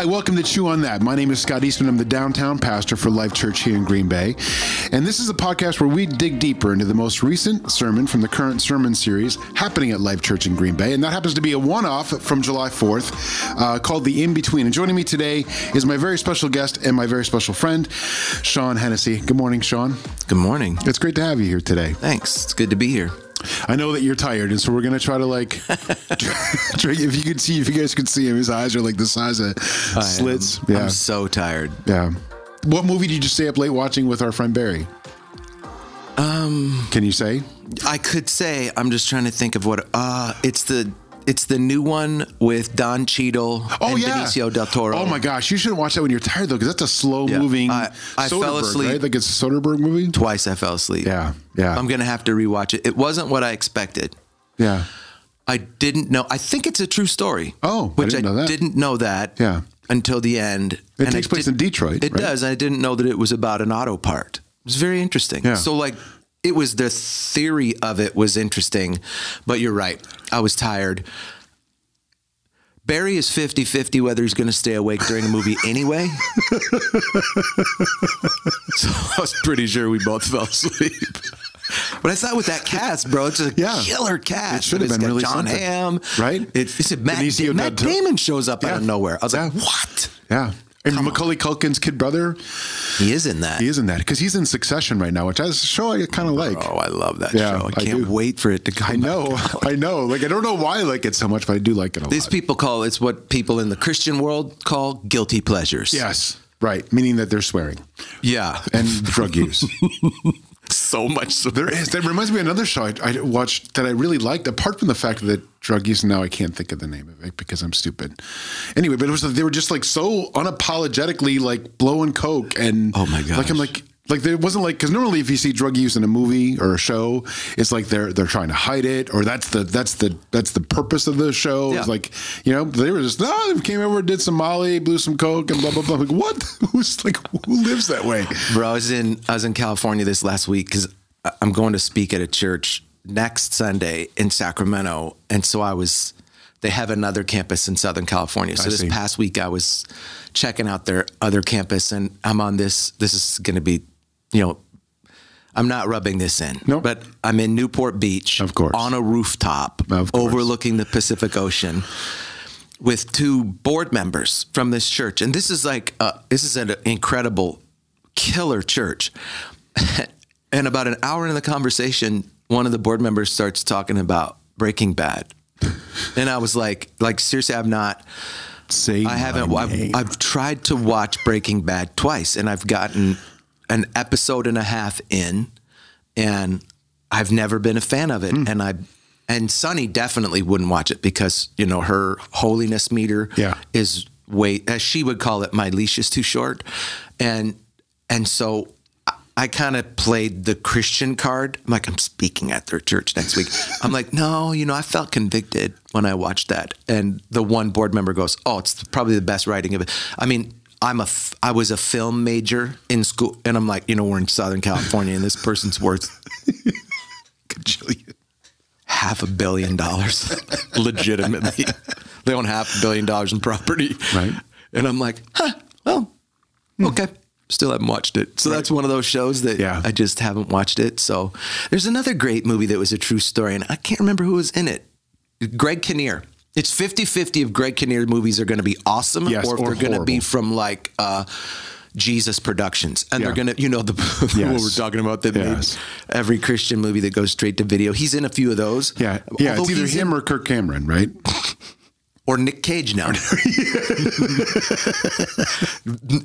Hi, welcome to Chew on That. My name is Scott Eastman. I'm the downtown pastor for Life Church here in Green Bay. And this is a podcast where we dig deeper into the most recent sermon from the current sermon series happening at Life Church in Green Bay. And that happens to be a one off from July 4th uh, called The In Between. And joining me today is my very special guest and my very special friend, Sean Hennessy. Good morning, Sean. Good morning. It's great to have you here today. Thanks. It's good to be here. I know that you're tired, and so we're gonna try to like. try, if you could see, if you guys could see him, his eyes are like the size of eye slits. am. Yeah, I'm so tired. yeah. What movie did you stay up late watching with our friend Barry? Um, can you say? I could say I'm just trying to think of what. Uh, it's the it's the new one with Don Cheadle Oh and yeah, Benicio del Toro. Oh my gosh, you shouldn't watch that when you're tired though, because that's a slow Yeah. moving. I- I fell asleep. Right? Like it's a Soderbergh movie. Twice I fell asleep. Yeah, yeah, I'm gonna have to rewatch it. It wasn't what I expected. yeah. I didn't know. I think it's a true story. Oh, I which didn't know that. didn't know that. Yeah. Until the end. It I takes place did- in Detroit, It right? does. I didn't know that it was about an auto part. It was very interesting. Yeah. So like it was the theory of it was interesting, but you're right. I was tired. Barry is 50-50 whether he's going to stay awake during a movie anyway. so I was pretty sure we both fell asleep. But I thought with that cast, bro, it's a Yeah. killer cast. It should have been really Jon something. Hamm, Right? It, it's Matt, Benicio Matt. Damon shows up out of nowhere. I was like, what? Yeah. And Macaulay Culkin's kid brother, He is in that. he is in that because he's in Succession right now, which is a show I kind of like. Oh, I love that Yeah, show. I I can't do. wait for it to come. I know, I know. Like I don't know why I like it so much, but I do like it a These lot. These people call it's what people in the Christian world call guilty pleasures. yes, right. Meaning that they're swearing Yeah. and drug use. so much so. There is. That reminds me of another show I, I watched that I really liked. Apart from the fact that drug use, now I can't think of the name of it because I'm stupid. Anyway, but it was they were just like so unapologetically like blowing coke and Oh my god, like I'm like. Like there wasn't like because normally if you see drug use in a movie or a show, it's like they're they're trying to hide it or that's the that's the that's the purpose of the show. It's like you know they were just no they came over did some Molly blew some coke and blah blah blah. Like what? Who's like who lives that way? Bro, I was in I was in California this last week because I'm going to speak at a church next Sunday in Sacramento, and so I was. They have another campus in Southern California. So I this see. past week, I was checking out their other campus, and I'm on this. This is going to be, you know, I'm not rubbing this in, Nope. but I'm in Newport Beach, Of course. on a rooftop, Of course. overlooking the Pacific Ocean with two board members from this church. And this is like, uh, this is an incredible, killer church. and about an hour into the conversation, one of the board members starts talking about Breaking Bad. and I was like, like seriously, I've not, Say I haven't, I've. I've tried to watch Breaking Bad twice and I've gotten an episode and a half in and I've never been a fan of it. Hmm. And I, and Sunny definitely wouldn't watch it because, you know, her holiness meter Yeah. is way, as she would call it, my leash is too short. And, and so I- I kind of played the Christian card. I'm like, I'm speaking at their church next week. I'm like, no, you know, I felt convicted when I watched that. And the one board member goes, oh, it's probably the best writing of it. I mean, I'm a, f- I was a film major in school, and I'm like, you know, we're in Southern California, and this person's worth half a billion dollars, legitimately. They own half a billion dollars in property, Right. And I'm like, huh, well, okay. Still haven't watched it. So that's one of those shows that Yeah. I just haven't watched it. So there's another great movie that was a true story, and I can't remember who was in it. Greg Kinnear. It's 50 50 if Greg Kinnear movies are going to be awesome Yes, or if or they're going to be from like uh, Jesus Productions. And Yeah. they're going to, you know, the what Yes. we're talking about that Yes. made every Christian movie that goes straight to video. He's in a few of those. Yeah, yeah. Although it's either him in- or Kirk Cameron, right? or Nick Cage now.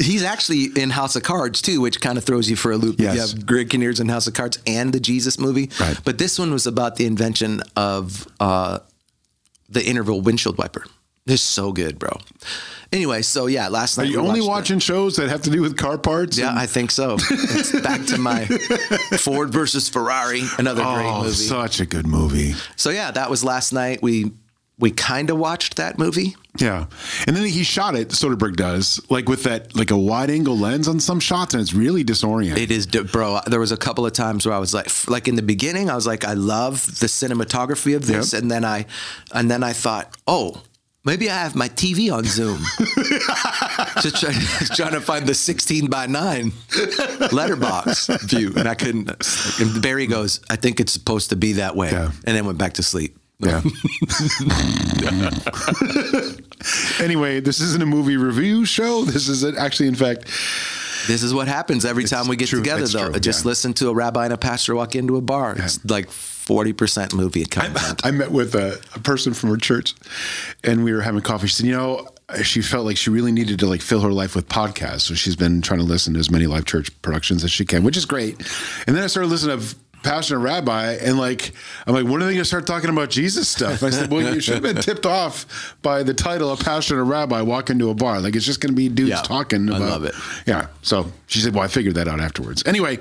He's actually in House of Cards too, which kind of throws you for a loop. Yes. You have Greg Kinnear's in House of Cards and the Jesus movie. Right. But this one was about the invention of uh, the interval windshield wiper. This is so good, bro. Anyway, so yeah, last night. Are you only watching shows that have to do with car parts? Yeah, and- I think so. It's back to my Ford versus Ferrari, another great oh, movie. such a good movie. So yeah, that was last night. We we kind of watched that movie. Yeah, and then he shot it. Soderbergh does like with that like a wide angle lens on some shots, and it's really disorienting. It is, bro. There was a couple of times where I was like, like in the beginning, I was like, I love the cinematography of this, Yep. and then I, and then I thought, oh, maybe I have my TV on Zoom. Just trying, trying to find the 16 by 9 letterbox view. And I couldn't. And Barry goes, I think it's supposed to be that way. Yeah. And then went back to sleep. Yeah. anyway, this isn't a movie review show. This is actually, in fact, This is what happens every time we get true. together, It's though. true, Just yeah. listen to a rabbi and a pastor walk into a bar. It's like 40% movie content. I met with a, a person from her church, and we were having coffee. She said, "You know, she felt like she really needed to like fill her life with podcasts, so she's been trying to listen to as many Life Church productions as she can, which is great." And then I started listening to Pastor and Rabbi, and like I'm like, when are they going to start talking about Jesus stuff? I said, "Well, you should have been tipped off by the title of Pastor and Rabbi walk into a bar. Like it's just going to be dudes Yeah, talking." I About, love it. Yeah. So she said, "Well, I figured that out afterwards." Anyway,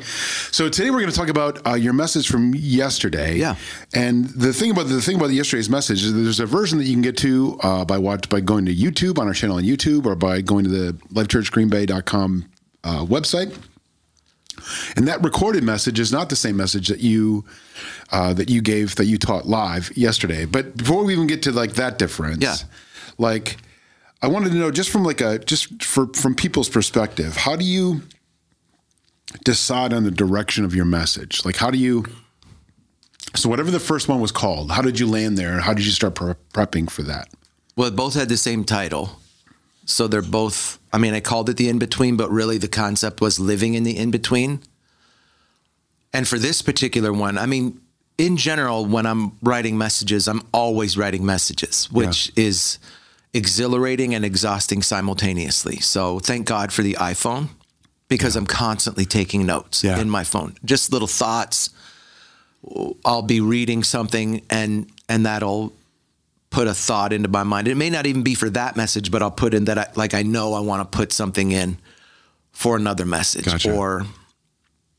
so today we're going to talk about uh, your message from yesterday. Yeah. And the thing about the thing about yesterday's message is there's a version that you can get to uh, by watch by going to YouTube on our channel on YouTube or by going to the lifechurchgreenbay.com uh, website. And that recorded message is not the same message that you uh, that you gave that you taught live yesterday. But before we even get to like that difference, Yeah. like I wanted to know just from like a just for from people's perspective, how do you decide on the direction of your message? Like how do you so whatever the first one was called, how did you land there? How did you start pre- prepping for that? Well, both had the same title. So they're both, I mean, I called it the in between, but really the concept was living in the in between. And for this particular one, I mean, in general, when I'm writing messages, I'm always writing messages, which is exhilarating and exhausting simultaneously. So thank God for the iPhone because I'm constantly taking notes Yeah. in my phone, just little thoughts. I'll be reading something and and that'll put a thought into my mind. It may not even be for that message, but I'll put in that I, like I know I want to put something in for another message Gotcha. or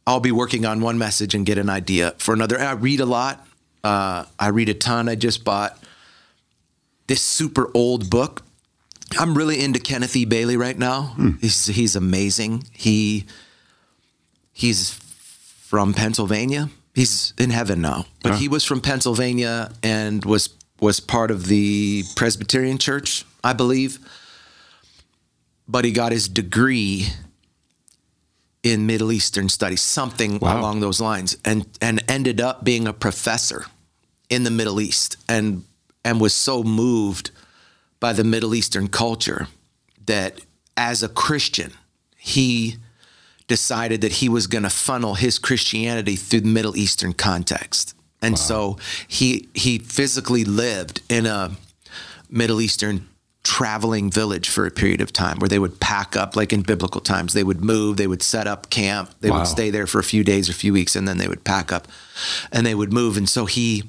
I'll be working on one message and get an idea for another. I read a lot. Uh, I read a ton. I just bought this super old book. I'm really into Kenneth E. Bailey right now. He's he's amazing. He he's from Pennsylvania. He's in heaven now, but Huh. he was from Pennsylvania and was was part of the Presbyterian Church, I believe. But he got his degree in Middle Eastern studies, something Wow. along those lines, and and ended up being a professor in the Middle East, and and was so moved by the Middle Eastern culture that as a Christian, he decided that he was going to funnel his Christianity through the Middle Eastern context. And so he he physically lived in a Middle Eastern traveling village for a period of time where they would pack up like in biblical times they would move they would set up camp they Wow. would stay there for a few days or a few weeks and then they would pack up and they would move and so he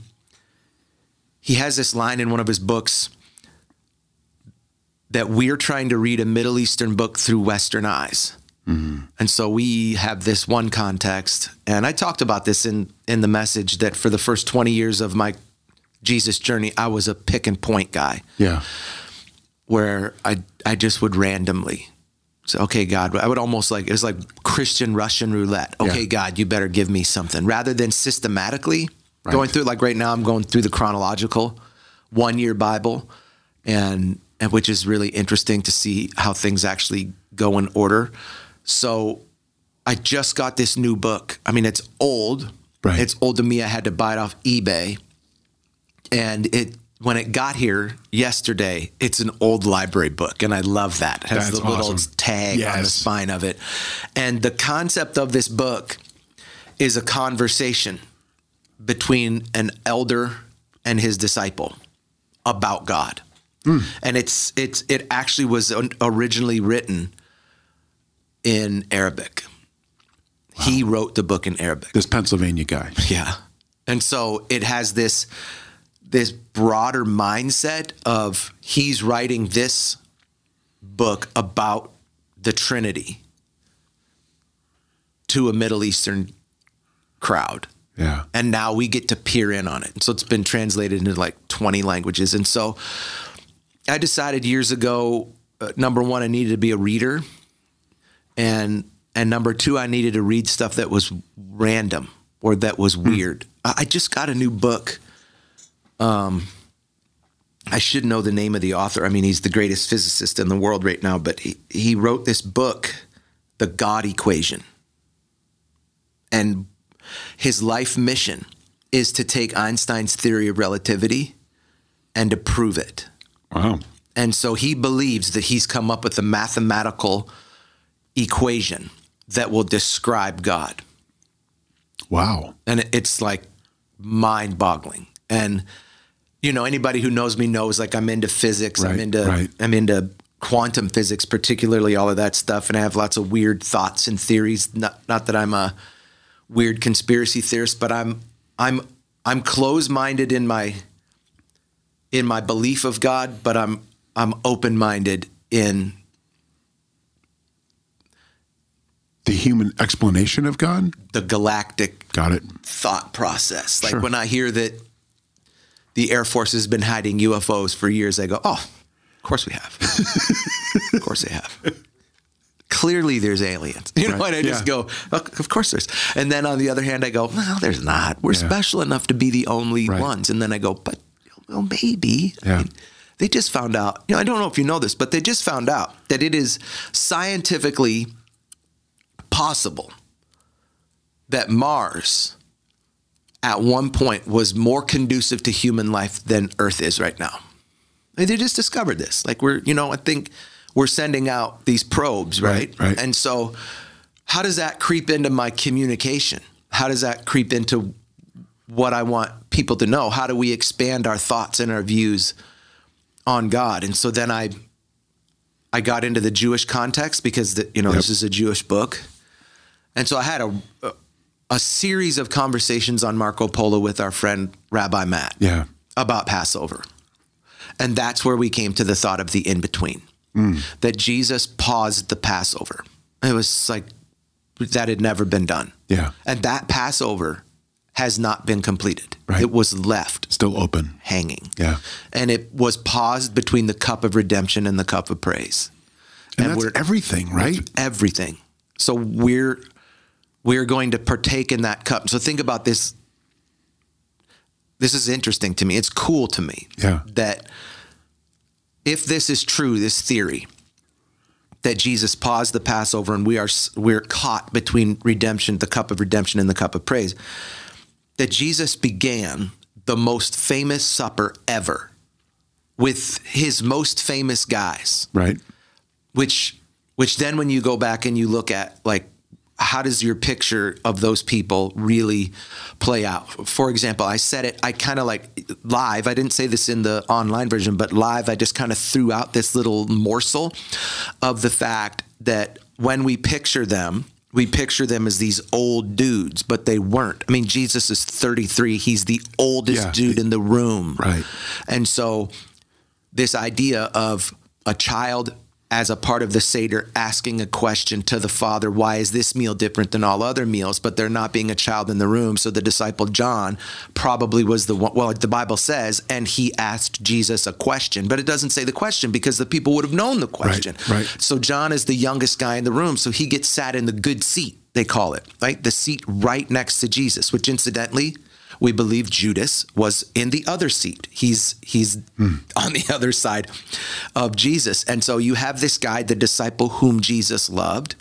he has this line in one of his books that we're trying to read a Middle Eastern book through Western eyes. Mm-hmm. And so we have this one context. And I talked about this in, in the message that for the first 20 years of my Jesus journey, I was a pick and point guy Yeah. where I, I just would randomly say, okay, God, I would almost like, it was like Christian Russian roulette. Okay, Yeah. God, you better give me something rather than systematically Right. going through, like right now, I'm going through the chronological one year Bible and, and which is really interesting to see how things actually go in order. So I just got this new book. I mean, it's old. Right. It's old to me. I had to buy it off eBay. And it when it got here yesterday, it's an old library book, and I love that. It has That's the little awesome. tag on the spine of it. And the concept of this book is a conversation between an elder and his disciple about God. Hmm. And it's it's it actually was originally written in Arabic. He wrote the book in Arabic. This Pennsylvania guy. Yeah. And so it has this this broader mindset of he's writing this book about the Trinity to a Middle Eastern crowd. Yeah. And now we get to peer in on it. And so it's been translated into like 20 languages. And so I decided years ago uh, number 1 I needed to be a reader and and number 2 I needed to read stuff that was random or that was weird. I I just got a new book um I should know the name of the author. I mean, he's the greatest physicist in the world right now, but he, he wrote this book, The God Equation. And his life mission is to take Einstein's theory of relativity and to prove it. Wow. And so he believes that he's come up with a mathematical equation that will describe God. Wow. And it's like mind boggling. And, you know, anybody who knows me knows like I'm into physics, I'm into, right. I'm into quantum physics, particularly all of that stuff. And I have lots of weird thoughts and theories. Not, not that I'm a weird conspiracy theorist, but I'm, I'm, I'm close minded in my, in my belief of God, but I'm, I'm open minded in The human explanation of God? the galactic Got it. thought process. Like Sure. when I hear that the Air Force has been hiding UFOs for years, I go, oh, of course we have. of course they have. Clearly there's aliens. You know, Right. and I just Yeah. go, "Oh, of course there's. And then on the other hand, I go, well, there's not. We're Yeah. special enough to be the only Right. ones. And then I go, but well, maybe. I mean, they just found out, you know, I don't know if you know this, but they just found out that it is scientifically possible that Mars at one point was more conducive to human life than Earth is right now. And They just discovered this. Like we're, you know, I think we're sending out these probes, right? Right, right. And so how does that creep into my communication? How does that creep into what I want people to know? How do we expand our thoughts and our views on God? And so then I I got into the Jewish context because the, you know Yep. this is a Jewish book, and so I had a, a a series of conversations on Marco Polo with our friend Rabbi Matt Yeah. about Passover, and that's where we came to the thought of the in between, mm. that Jesus paused the Passover. It was like that had never been done, Yeah. and that Passover has not been completed. Right. It was left Still open. hanging. Yeah. And it was paused between the cup of redemption and the cup of praise. And, And that's we're- everything, right? Everything. So we're we're going to partake in that cup. So think about this. This is interesting to me. It's cool to me. Yeah. That if this is true, this theory that Jesus paused the Passover and we are we're caught between redemption, the cup of redemption and the cup of praise, that Jesus began the most famous supper ever with his most famous guys Right. which which then when you go back and you look at like how does your picture of those people really play out for example i said it i kind of like live i didn't say this in the online version but live i just kind of threw out this little morsel of the fact that when we picture them we picture them as these old dudes but they weren't i mean jesus is 33 he's the oldest Yeah. dude in the room Right. and so this idea of a child as a part of the Seder asking a question to the father, why is this meal different than all other meals? But there not being a child in the room. So the disciple John probably was the one, well, the Bible says, and he asked Jesus a question, but it doesn't say the question because the people would have known the question. right. So John is the youngest guy in the room. So he gets sat in the good seat, they call it, right? The seat right next to Jesus, which incidentally, we believe Judas was in the other seat. He's he's hmm. on the other side of Jesus. And so you have this guy, the disciple whom Jesus loved,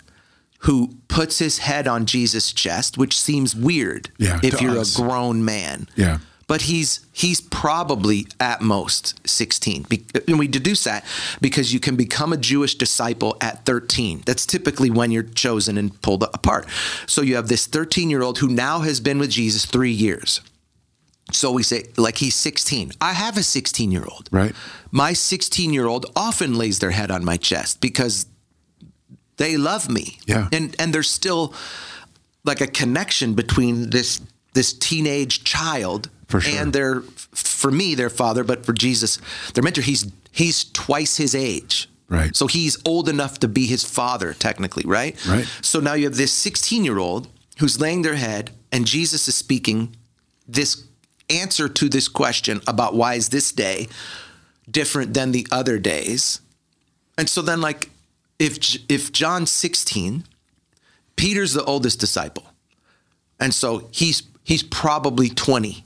who puts his head on Jesus' chest, which seems weird Yeah, if you're us. a grown man. Yeah. But he's he's probably at most 16. Be- And we deduce that because you can become a Jewish disciple at 13. That's typically when you're chosen and pulled apart. So you have this 13 year old who now has been with Jesus three years. So we say, like, he's 16. I have a 16 year old. Right. My 16 year old often lays their head on my chest because they love me. Yeah. And and there's still like a connection between this this teenage child For sure. and their for me their father, but for Jesus their mentor. He's he's twice his age. Right. So he's old enough to be his father, technically, right? Right. So now you have this 16 year old who's laying their head, and Jesus is speaking this answer to this question about why is this day different than the other days. And so then, like, if if John's 16, Peter's the oldest disciple, and so he's he's probably 20.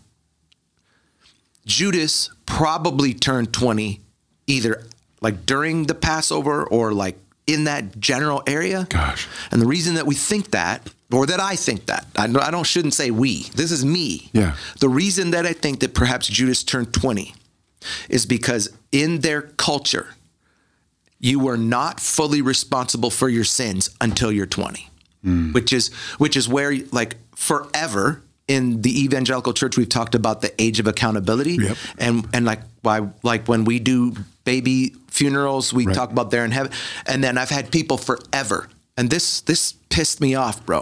Judas probably turned 20 either like during the Passover or like in that general area. Gosh. And the reason that we think that, or that I think that, I don't, I don't shouldn't say we. This is me. Yeah. The reason that I think that perhaps Judas turned 20 is because in their culture, you were not fully responsible for your sins until you're 20. Hmm. Which is which is where like forever in the evangelical church we've talked about the age of accountability. Yep. and and like why like when we do baby funerals we Right. talk about there in heaven. And then I've had people forever. And this this pissed me off bro.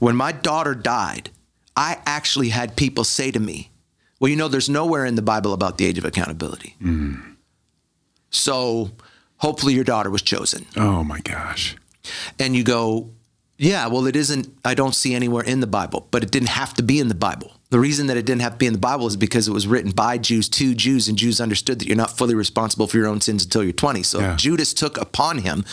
When my daughter died I actually had people say to me well you know there's nowhere in the bible about the age of accountability. Hmm. So hopefully your daughter was chosen. Oh my gosh. and you go, yeah, well, it isn't, I don't see anywhere in the Bible, but it didn't have to be in the Bible. The reason that it didn't have to be in the Bible is because it was written by Jews to Jews, and Jews understood that you're not fully responsible for your own sins until you're 20. So Yeah. Judas took upon him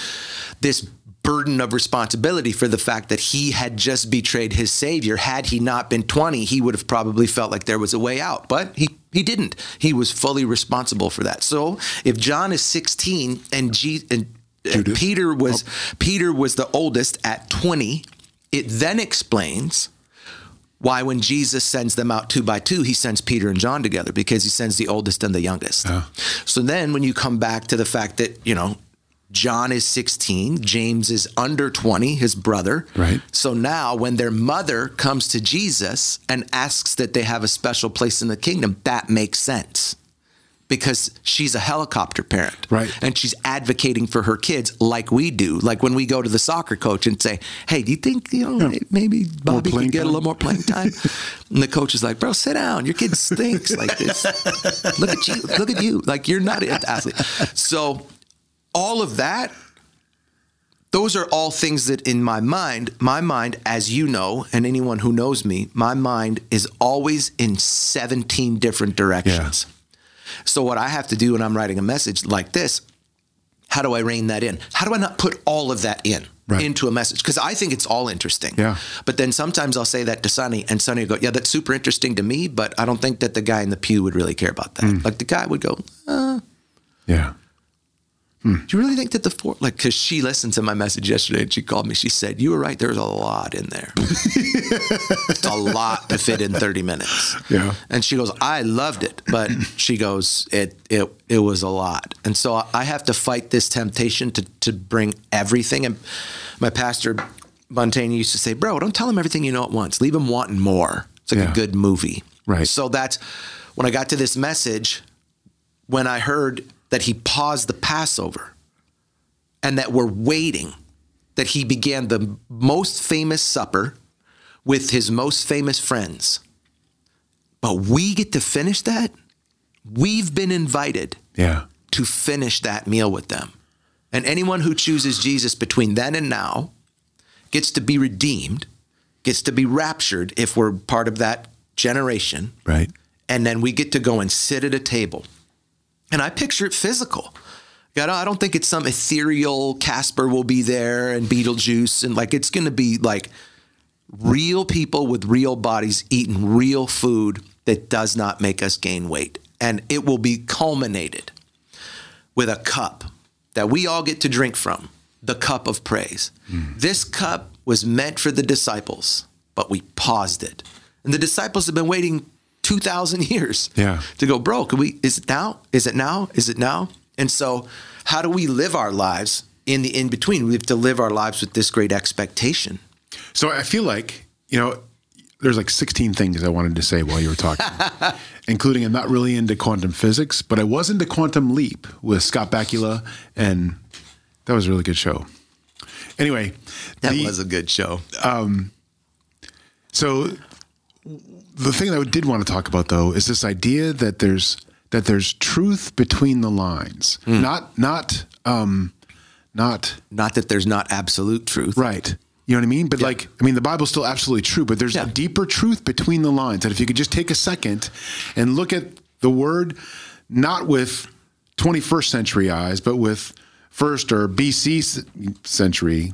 this burden of responsibility for the fact that he had just betrayed his Savior. Had he not been 20, he would have probably felt like there was a way out, but he he didn't. He was fully responsible for that. So if John is 16 and, G, and and Judas. Uh, Peter was oh. Peter was the oldest at 20. It then explains why when Jesus sends them out two by two, he sends Peter and John together because he sends the oldest and the youngest. So then when you come back to the fact that, you know, John is 16, James is under 20, his brother. Right. So now when their mother comes to Jesus and asks that they have a special place in the kingdom, that makes sense. Because she's a helicopter parent. Right. And she's advocating for her kids like we do. Like when we go to the soccer coach and say, Hey, do you think, you know, maybe Bobby can get a little more playing time? and the coach is like, Bro, sit down. Your kid stinks like this. look at you. Look at you. Like you're not an athlete. So all of that those are all things that in my mind, my mind, as you know, and anyone who knows me, my mind is always in 17 different directions. So, what I have to do when I'm writing a message like this, how do I rein that in? How do I not put all of that in? Right. Into a message because I think it's all interesting. Yeah. But then sometimes I'll say that to Sonny, and Sonny will go, "Yeah, that's super interesting to me, but I don't think that the guy in the pew would really care about that." Like the guy would go, uh, Yeah. Hmm. do you really think that the four like because she listened to my message yesterday and she called me. She said you were right. There's a lot in there. It's a lot to fit in 30 minutes. Yeah. and she goes i loved it. But she goes it it it was a lot. And so i have to fight this temptation to to bring everything. And my pastor Montaigne used to say bro don't tell him everything you know at once. Leave him wanting more. It's like Yeah. a good movie. Right. so that's when i got to this message when I heard that he paused the Passover and that we're waiting, that he began the most famous supper with his most famous friends. But we get to finish that. We've been invited Yeah. to finish that meal with them. And anyone who chooses Jesus between then and now gets to be redeemed, gets to be raptured if we're part of that generation Right. and then we get to go and sit at a table. And I picture it physical. I don't, I don't think it's some ethereal Casper will be there and Beetlejuice and like it's going to be like real people with real bodies eating real food that does not make us gain weight. And it will be culminated with a cup that we all get to drink from, the cup of praise. Hmm. This cup was meant for the disciples, but we paused it. And the disciples have been waiting 2,000 years Yeah. to go, bro, can we, is it now? Is it now? Is it now? And so, how do we live our lives in the in between? We have to live our lives with this great expectation. So I feel like, you know, there's like 16 things I wanted to say while you were talking, including I'm not really into quantum physics, but I was into Quantum Leap with Scott Bakula, and that was a really good show. Anyway, That the- was a good show. Um, so the thing that I did want to talk about though is this idea that there's that there's truth between the lines, not not um, not Not that there's not absolute truth. Right. You know what I mean? But like, I mean, the Bible's still absolutely true, but there's Yeah. a deeper truth between the lines that if you could just take a second and look at the word, not with 21st century eyes, but with first or BC century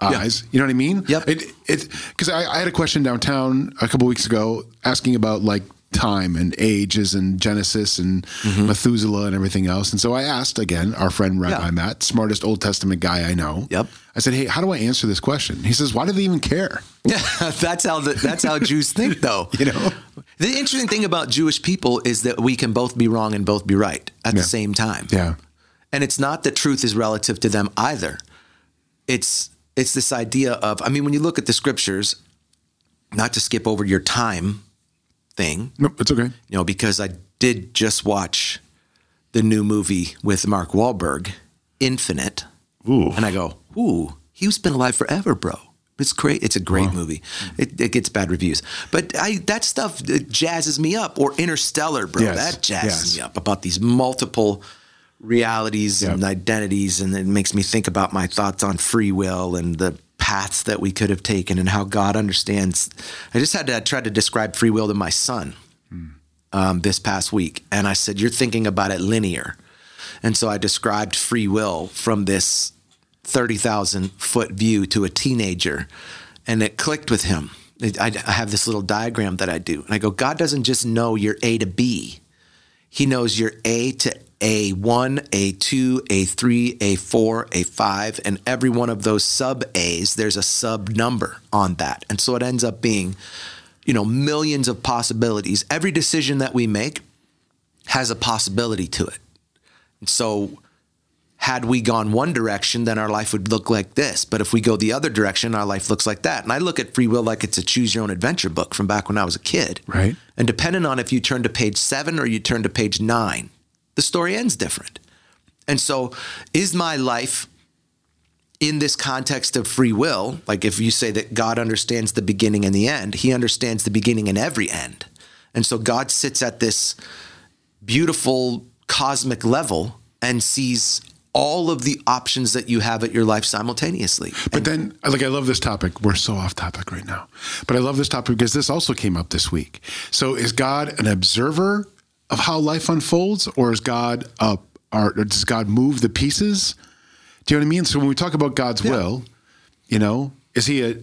eyes. You know what I mean? Yep. It, it, cause I, I had a question downtown a couple weeks ago asking about like time and ages and Genesis and Methuselah and everything else. And so I asked again our friend Rabbi Mm-hmm. Yeah. Matt, smartest Old Testament guy I know. Yep. I said, "Hey, how do I answer this question?" He says, "Why do they even care?" Yeah, that's how the, that's how Jews think, though. You know? the interesting thing about Jewish people is that we can both be wrong and both be right at Yeah. the same time. Yeah. And it's not that truth is relative to them either. It's it's this idea of I mean, when you look at the scriptures, not to skip over your time thing, Nope, it's okay. you know, because I did just watch the new movie with Mark Wahlberg, Infinite. Ooh. And I go, ooh, he's been alive forever, bro. It's great. It's a great movie. It, it gets bad reviews, but I that stuff jazzes me up. Or Interstellar, bro. Yes, That jazzes yes. me up about these multiple realities and identities, and it makes me think about my thoughts on free will and the paths that we could have taken and how God understands. I just had to try to describe free will to my son um, this past week, and I said, "You're thinking about it linear," and so I described free will from this thirty thousand foot view to a teenager, and it clicked with him. I, I have this little diagram that I do, and I go, "God doesn't just know your A to B; He knows your A to A1, A2, A3, A4, A5, and every one of those sub A's, there's a sub number on that. And so it ends up being, you know, millions of possibilities. Every decision that we make has a possibility to it. And so had we gone one direction, then our life would look like this. But if we go the other direction, our life looks like that. And I look at free will like it's a choose your own adventure book from back when I was a kid. Right. And depending on if you turn to page seven or you turn to page nine, the story ends different. And so, is my life in this context of free will? Like, if you say that God understands the beginning and the end, he understands the beginning and every end. And so, God sits at this beautiful cosmic level and sees all of the options that you have at your life simultaneously. But then, like, I love this topic. We're so off topic right now. But I love this topic because this also came up this week. So, is God an observer of how life unfolds, or is God a, or does God move the pieces? Do you know what I mean? So, when we talk about God's will, you know, is he a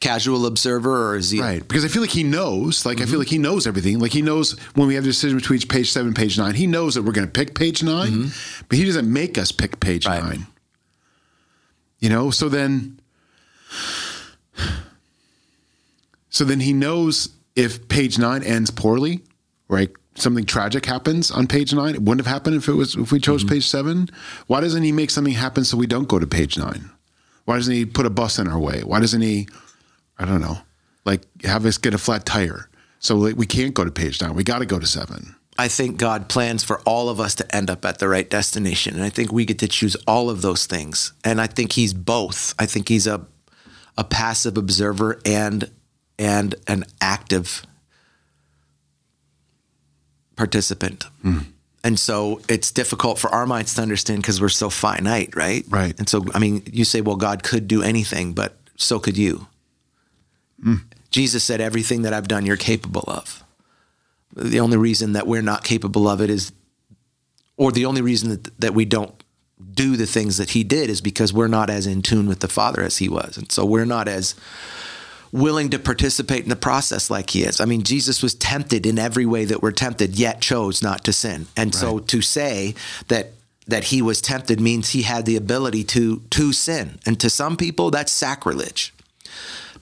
Casual observer, or is he right? Because I feel like he knows. Like, I feel mm-hmm. like he knows everything. Like, he knows when we have the decision between page seven, page nine. He knows that we're going to pick page 9 mm-hmm. but he doesn't make us pick page Right. nine. You know, so then so then he knows if page nine ends poorly, right? Something tragic happens on page nine. It wouldn't have happened if it was if we chose mm-hmm. page seven. Why doesn't he make something happen so we don't go to page nine? Why doesn't he put a bus in our way? Why doesn't he, I don't know, like have us get a flat tire so like, we can't go to page nine? We got to go to seven. I think God plans for all of us to end up at the right destination. And I think we get to choose all of those things. And I think he's both. I think he's a a passive observer and and an active participant. Hmm. And so it's difficult for our minds to understand because we're so finite, right? Right. And so I mean, you say, well, God could do anything, but so could you. Hmm. Jesus said, everything that I've done, you're capable of. The only reason that we're not capable of it is, or the only reason that, that we don't do the things that he did is because we're not as in tune with the Father as he was. And so we're not as willing to participate in the process like he is. I mean, Jesus was tempted in every way that we're tempted, yet chose not to sin. And so to say that that he was tempted means he had the ability to to sin. And to some people that's sacrilege.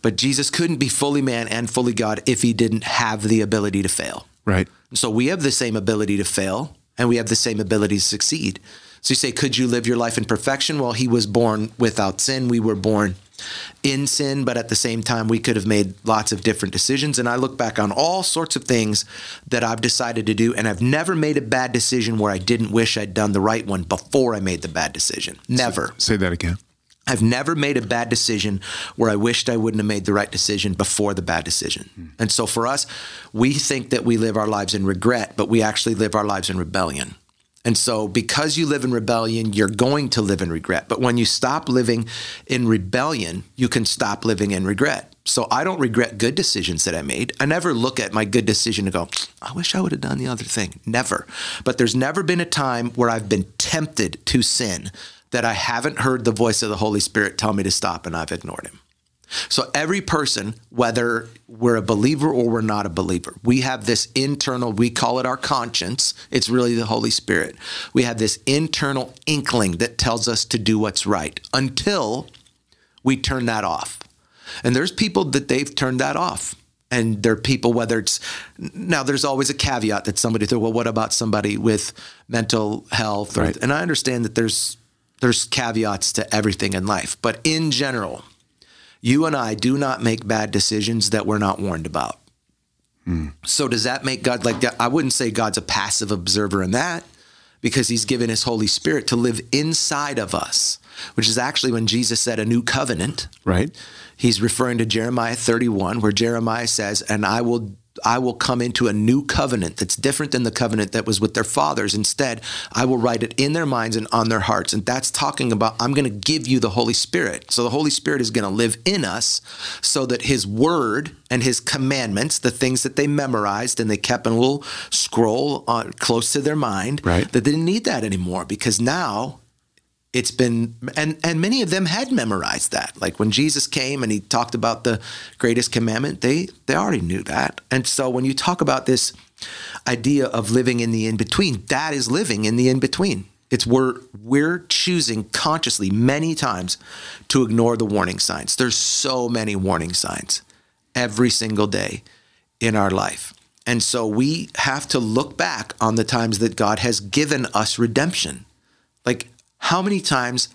But Jesus couldn't be fully man and fully God if he didn't have the ability to fail. Right. So we have the same ability to fail and we have the same ability to succeed. So you say, could you live your life in perfection? Well, he was born without sin. We were born in sin, but at the same time, we could have made lots of different decisions. And I look back on all sorts of things that I've decided to do, and I've never made a bad decision where I didn't wish I'd done the right one before I made the bad decision. Never. Say that again. I've never made a bad decision where I wished I wouldn't have made the right decision before the bad decision. Hmm. And so for us, we think that we live our lives in regret, but we actually live our lives in rebellion. And so because you live in rebellion, you're going to live in regret. But when you stop living in rebellion, you can stop living in regret. So I don't regret good decisions that I made. I never look at my good decision and go, I wish I would have done the other thing. Never. But there's never been a time where I've been tempted to sin that I haven't heard the voice of the Holy Spirit tell me to stop and I've ignored him. So every person, whether we're a believer or we're not a believer, we have this internal, we call it our conscience. It's really the Holy Spirit. We have this internal inkling that tells us to do what's right until we turn that off. And there's people that they've turned that off. And there are people, whether it's now, there's always a caveat that somebody thought, well, what about somebody with mental health? Or, Right. And I understand that there's there's caveats to everything in life, but in general, you and I do not make bad decisions that we're not warned about. Hmm. So does that make God like that? I wouldn't say God's a passive observer in that because he's given his Holy Spirit to live inside of us, which is actually when Jesus said a new covenant. Right. He's referring to Jeremiah 31 where Jeremiah says, "And I will I will come into a new covenant that's different than the covenant that was with their fathers. Instead, I will write it in their minds and on their hearts." And that's talking about I'm going to give you the Holy Spirit. So the Holy Spirit is going to live in us so that his word and his commandments, the things that they memorized and they kept in a little scroll uh, close to their mind, Right. that they didn't need that anymore because now it's been and and many of them had memorized that. Like when jesus came and he talked about the greatest commandment they they already knew that. And so when you talk about this idea of living in the in between that is living in the in between it's we're we're choosing consciously many times to ignore the warning signs. There's so many warning signs every single day in our life. And so we have to look back on the times that god has given us redemption. Like, how many times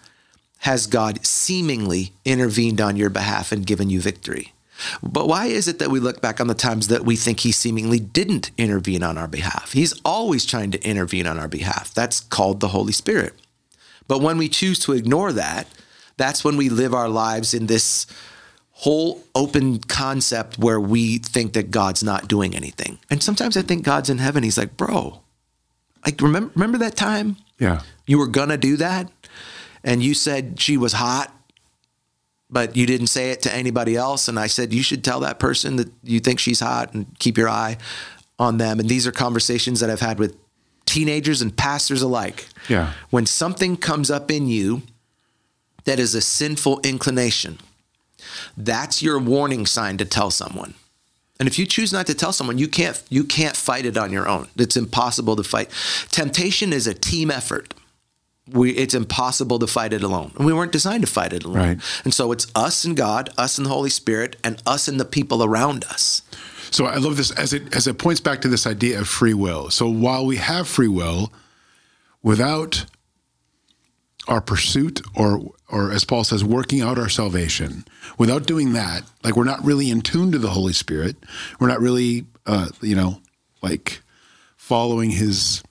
has God seemingly intervened on your behalf and given you victory? But why is it that we look back on the times that we think he seemingly didn't intervene on our behalf? He's always trying to intervene on our behalf. That's called the Holy Spirit. But when we choose to ignore that, that's when we live our lives in this whole open concept where we think that God's not doing anything. And sometimes I think God's in heaven. He's like, bro, like remember remember that time Yeah. You were gonna do that? And you said she was hot but you didn't say it to anybody else and i said you should tell that person that you think she's hot and keep your eye on them. And these are conversations that i've had with teenagers and pastors alike. Yeah. when something comes up in you that is a sinful inclination that's your warning sign to tell someone. And if you choose not to tell someone you can't you can't fight it on your own. It's impossible to fight. Temptation is a team effort we, it's impossible to fight it alone and we weren't designed to fight it alone Right. and so it's us and god us and the holy spirit and us and the people around us So I love this as it as it points back to this idea of free will. So while we have free will, without our pursuit or or as Paul says, working out our salvation, without doing that, like we're not really in tune to the Holy Spirit. We're not really uh, you know, like following his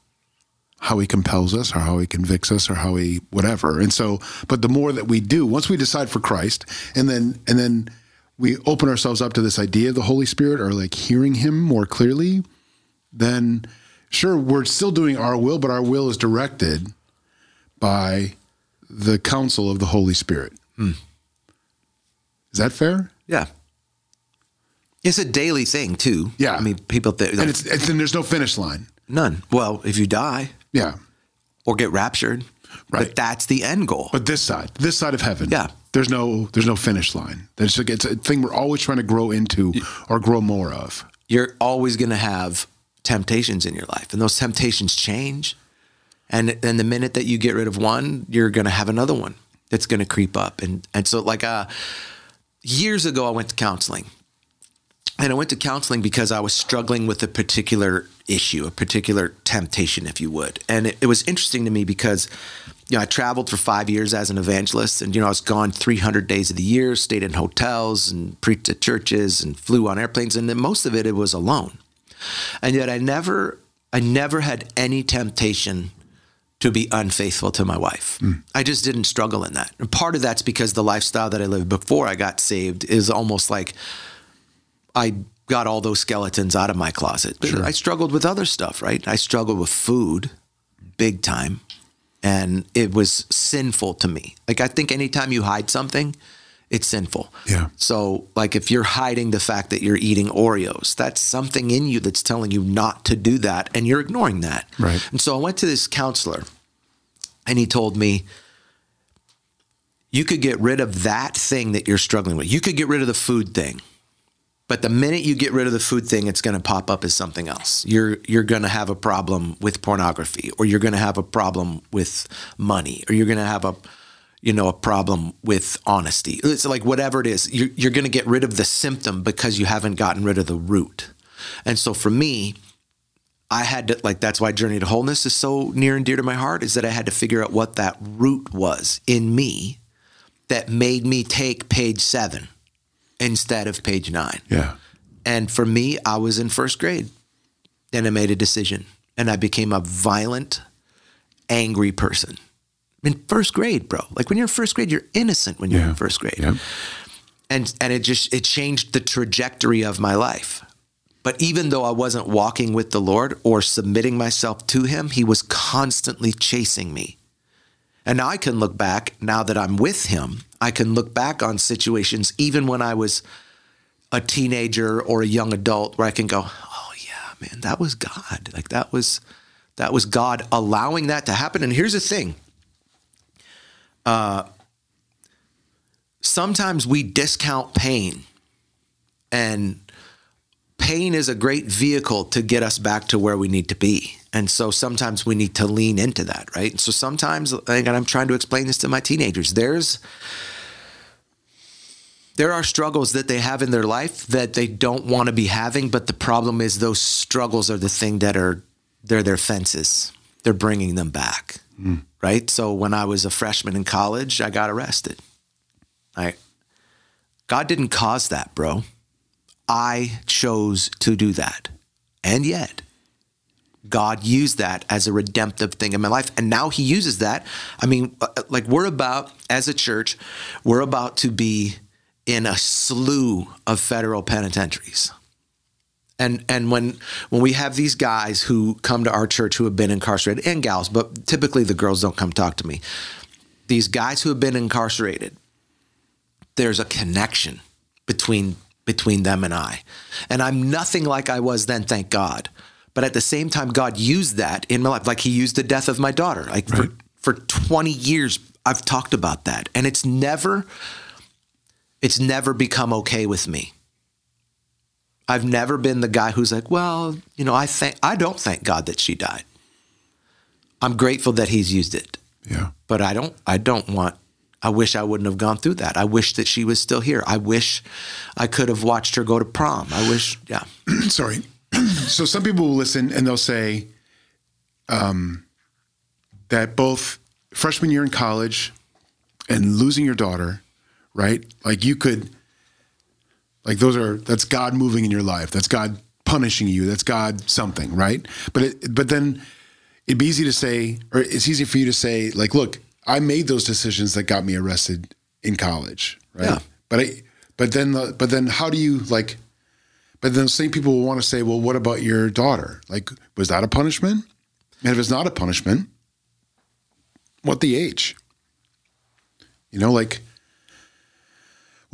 how he compels us or how he convicts us or how he whatever. And so but the more that we do, once we decide for Christ and then and then we open ourselves up to this idea of the Holy Spirit or like hearing him more clearly, then sure we're still doing our will, but our will is directed by the counsel of the Holy Spirit. Hmm. Is that fair? yeah it's a daily thing too Yeah. i mean people think And it's, it's and there's no finish line. none well if you die Yeah. or get raptured Right. but that's the end goal But this side, this side of heaven, Yeah. there's no there's no finish line. There's like, it's a thing we're always trying to grow into or grow more of. you're always going to have temptations in your life and those temptations change and and the minute that you get rid of one you're going to have another one that's going to creep up and and so like uh years ago I went to counseling and I went to counseling because I was struggling with a particular issue, a particular temptation, if you would. And it, it was interesting to me because, you know, I traveled for five years as an evangelist, and you know, I was gone 300 days of the year, stayed in hotels and preached at churches and flew on airplanes, and then most of it it was alone. And yet, I never, I never had any temptation to be unfaithful to my wife. Hmm. I just didn't struggle in that. And part of that's because the lifestyle that I lived before I got saved is almost like I got all those skeletons out of my closet. But I struggled with other stuff, right? I struggled with food big time. And it was sinful to me. Like I think anytime you hide something, it's sinful. Yeah. So like if you're hiding the fact that you're eating Oreos, that's something in you that's telling you not to do that and you're ignoring that. Right. And so I went to this counselor and he told me you could get rid of that thing that you're struggling with. You could get rid of the food thing. But the minute you get rid of the food thing, it's going to pop up as something else. You're you're going to have a problem with pornography, or you're going to have a problem with money, or you're going to have a you know a problem with honesty. It's like whatever it is, you're, you're going to get rid of the symptom because you haven't gotten rid of the root. And so for me, I had to like that's why Journey to Wholeness is so near and dear to my heart is that I had to figure out what that root was in me that made me take page seven instead of page nine. Yeah. And for me, I was in first grade and I made a decision and I became a violent, angry person. In first grade, bro. Like when you're in first grade, you're innocent when you're Yeah. in first grade. Yeah. And and it just it changed the trajectory of my life. But even though I wasn't walking with the Lord or submitting myself to him, he was constantly chasing me. And now I can look back, now that I'm with him, I can look back on situations, even when I was a teenager or a young adult, where I can go, oh yeah, man, that was God. Like that was that was God allowing that to happen. And here's the thing. Uh sometimes we discount pain. And pain is a great vehicle to get us back to where we need to be. And so sometimes we need to lean into that, right? So sometimes, and I'm trying to explain this to my teenagers, there's there are struggles that they have in their life that they don't want to be having, but the problem is those struggles are the thing that are they're their fences. They're bringing them back, right? So when I was a freshman in college, I got arrested. I God didn't cause that, bro. I chose to do that. And yet, God used that as a redemptive thing in my life. And now He uses that. I mean, uh, like we're about, as a church, we're about to be in a slew of federal penitentiaries. And and when when we have these guys who come to our church who have been incarcerated and gals, but typically the girls don't come talk to me. These guys who have been incarcerated, there's a connection between between them and I. And I'm nothing like I was then, thank God. But at the same time, God used that in my life. Like he used the death of my daughter. Like for, for 20 years, I've talked about that. And it's never, it's never become okay with me. I've never been the guy who's like, well, you know, I thank I don't thank God that she died. I'm grateful that he's used it. Yeah. But I don't I don't want I wish I wouldn't have gone through that. I wish that she was still here. I wish I could have watched her go to prom. I wish, yeah. Sorry. so some people will listen and they'll say um, that both freshman year in college and losing your daughter, right? Like you could, like those are that's God moving in your life. That's God punishing you. That's God something, right? But it, but then it'd be easy to say, or it's easy for you to say, like, look, I made those decisions that got me arrested in college, right? Yeah. But I, but then, the, but then, how do you like? But then, the same people will want to say, well, what about your daughter? Like, was that a punishment? And if it's not a punishment, what the age? You know, like,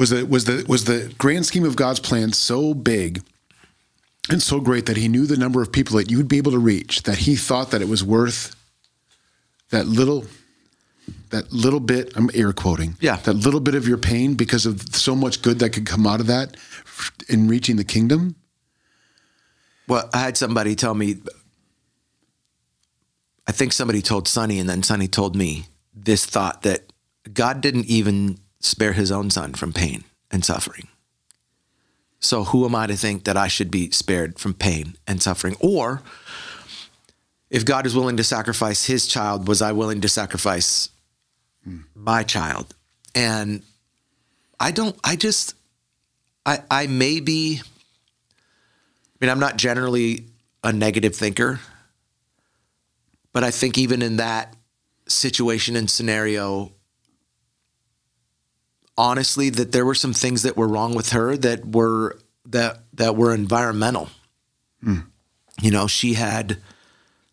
was the was the was the grand scheme of God's plan so big and so great that He knew the number of people that you would be able to reach that He thought that it was worth that little that little bit i'm air quoting Yeah. that little bit of your pain because of so much good that could come out of that in reaching the kingdom Well, I had somebody tell me, I think somebody told Sonny, and then Sonny told me this thought that God didn't even spare his own son from pain and suffering. So who am I to think that I should be spared from pain and suffering? Or if God is willing to sacrifice his child, was I willing to sacrifice my child? And I don't, I just, I, I may be, I mean, I'm not generally a negative thinker, but I think even in that situation and scenario, honestly, that there were some things that were wrong with her that were that that were environmental. Hmm. You know, she had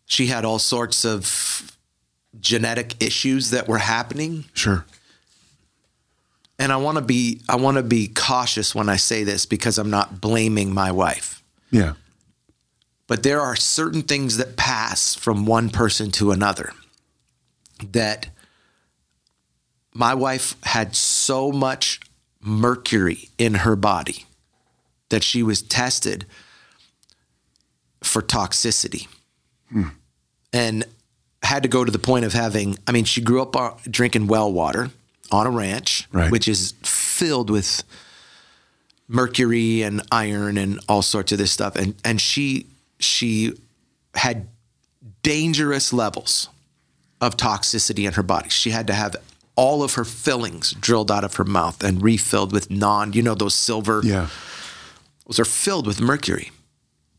she had all sorts of genetic issues that were happening sure and I want to be I want to be cautious when I say this because I'm not blaming my wife. yeah But there are certain things that pass from one person to another that my wife had so much mercury in her body that she was tested for toxicity. And had to go to the point of having i mean she grew up uh, drinking well water on a ranch Right. which is filled with mercury and iron and all sorts of this stuff. And and she she had dangerous levels of toxicity in her body. She had to have all of her fillings drilled out of her mouth and refilled with non you know those silver Yeah. those are filled with mercury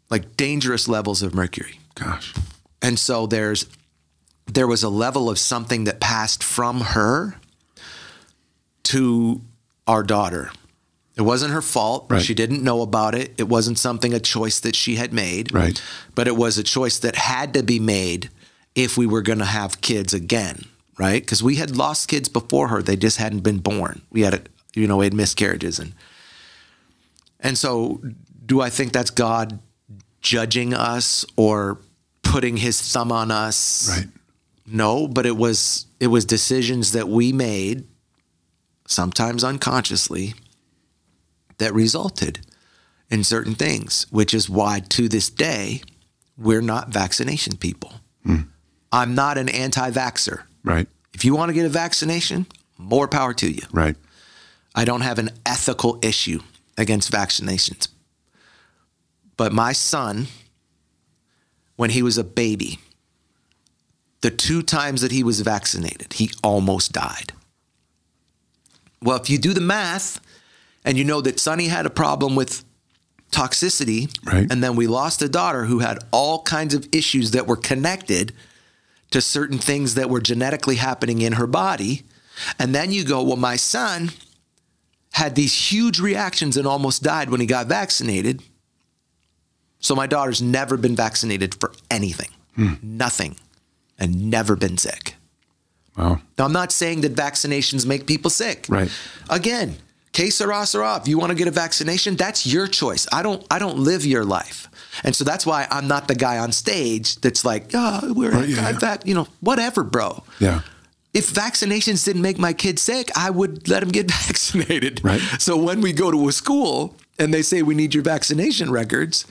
like dangerous levels of mercury Gosh. and so there's there was a level of something that passed from her to our daughter. It wasn't her fault. Right. She didn't know about it. It wasn't something a choice that she had made. Right. But it was a choice that had to be made if we were going to have kids again, right? Cuz we had lost kids before her. They just hadn't been born. We had you know, we had miscarriages and and so do I think that's God judging us or putting his thumb on us? Right. No, but it was it was decisions that we made sometimes unconsciously that resulted in certain things, which is why to this day we're not vaccination people. Hmm. I'm not an anti-vaxxer. Right. If you want to get a vaccination, more power to you. Right. I don't have an ethical issue against vaccinations. But my son, when he was a baby, the two times that he was vaccinated, he almost died. Well, if you do the math and you know that Sonny had a problem with toxicity, Right. and then we lost a daughter who had all kinds of issues that were connected to certain things that were genetically happening in her body. And then you go, well, my son had these huge reactions and almost died when he got vaccinated. So my daughter's never been vaccinated for anything, hmm. nothing, and never been sick. Wow. Now, I'm not saying that vaccinations make people sick. Right. Again, que sera, sera. If you want to get a vaccination, that's your choice. I don't. I don't live your life, and so that's why I'm not the guy on stage that's like, oh, we're Right, yeah, vac-" you know, whatever, bro. Yeah. If vaccinations didn't make my kid sick, I would let him get vaccinated. Right. So when we go to a school and they say we need your vaccination records,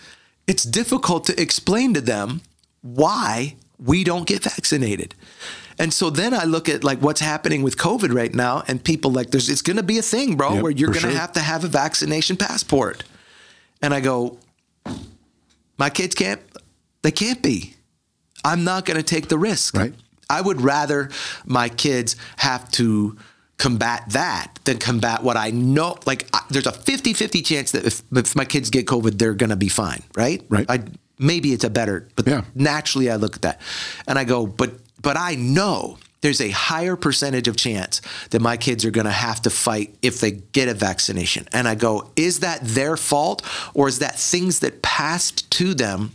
it's difficult to explain to them why we don't get vaccinated. And so then I look at like what's happening with COVID right now, and people like there's it's going to be a thing, bro, Yep, where you're going to sure. have to have a vaccination passport. And I go, my kids can't. They can't be. I'm not going to take the risk. Right. I would rather my kids have to combat that than combat what I know. Like, I, there's a 50 50 chance that if, if my kids get COVID, they're going to be fine, right? Right. I, maybe it's a better, but Yeah. naturally I look at that and I go, but, but I know there's a higher percentage of chance that my kids are going to have to fight if they get a vaccination. And I go, is that their fault or is that things that passed to them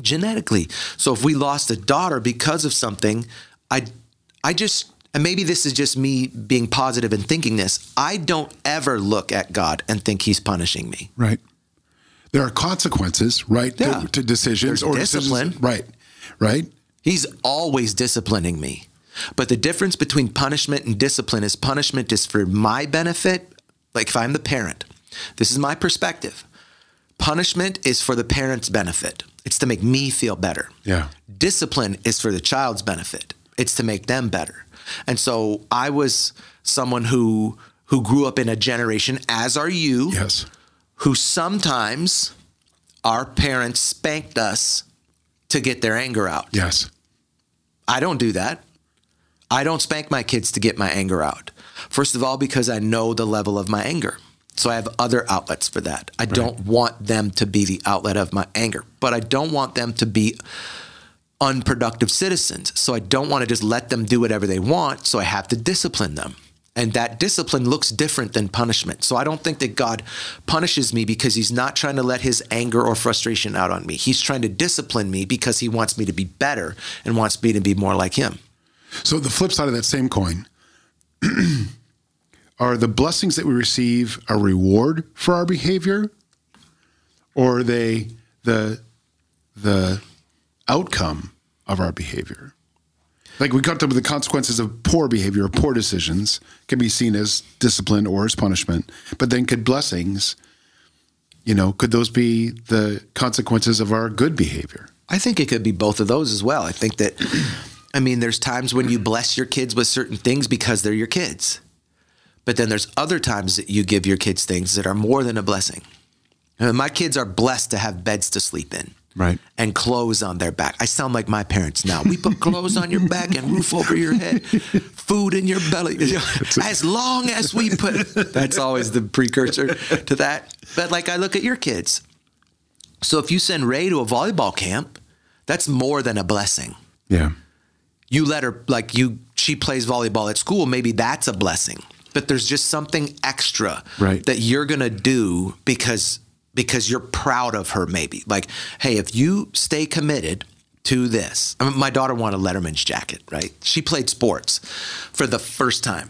genetically. So if we lost a daughter because of something, I I just and maybe this is just me being positive and thinking this. I don't ever look at God and think he's punishing me. Right. There are consequences, right, to- to, decisions There's or discipline. decisions. Right. Right. He's always disciplining me. But the difference between punishment and discipline is punishment is for my benefit. Like if I'm the parent, this is my perspective. Punishment is for the parent's benefit. It's to make me feel better. Yeah. Discipline is for the child's benefit. It's to make them better. And so I was someone who who grew up in a generation, as are you, Yes. who sometimes our parents spanked us to get their anger out. Yes. I don't do that. I don't spank my kids to get my anger out. First of all, because I know the level of my anger. So I have other outlets for that. I don't want them to be the outlet of my anger, but I don't want them to be unproductive citizens. So I don't want to just let them do whatever they want. So I have to discipline them. And that discipline looks different than punishment. So I don't think that God punishes me because he's not trying to let his anger or frustration out on me. He's trying to discipline me because he wants me to be better and wants me to be more like him. So the flip side of that same coin are the blessings that we receive a reward for our behavior, or are they the the outcome of our behavior? Like we talked about the consequences of poor behavior or poor decisions can be seen as discipline or as punishment. But then could blessings, you know, could those be the consequences of our good behavior? I think it could be both of those as well. I think that, I mean, there's times when you bless your kids with certain things because they're your kids. But then there's other times that you give your kids things that are more than a blessing. Uh, my kids are blessed to have beds to sleep in. Right. And clothes on their back. I sound like my parents now. We put clothes on your back and roof over your head, food in your belly. As long as we put that's always the precursor to that. But like I look at your kids. So if you send Ray to a volleyball camp, that's more than a blessing. Yeah. You let her like you she plays volleyball at school, maybe that's a blessing. But there's just something extra Right. that you're gonna do because because you're proud of her maybe. Like hey if you stay committed to this I mean, my daughter wanted a letterman's jacket right? She played sports for the first time